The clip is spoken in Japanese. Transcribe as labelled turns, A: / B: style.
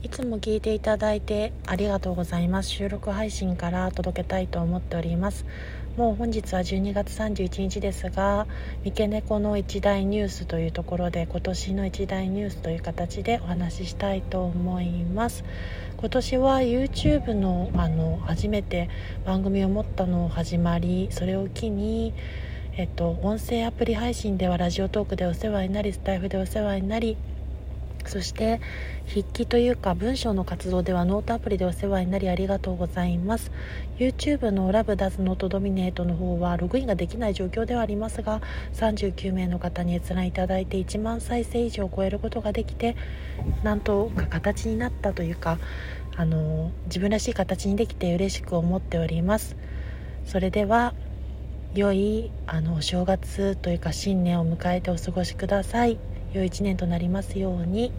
A: いつも聞いていただいてありがとうございます。収録配信から届けたいと思っております。もう本日は12月31日ですが三毛猫の一大ニュースというところで今年の一大ニュースという形でお話ししたいと思います。今年は YouTube のあの初めて番組を持ったのを始まりそれを機にえっと、音声アプリ配信ではラジオトークでお世話になりスタイフでお世話になりそして筆記というか文章の活動ではノートアプリでお世話になりありがとうございます。YouTube のラブダズノートドミネートの方はログインができない状況ではありますが39名の方に閲覧いただいて1万再生以上を超えることができてなんとか形になったというかあの自分らしい形にできて嬉しく思っております。それでは良いあのお正月というか新年を迎えてお過ごしください。良い一年となりますように。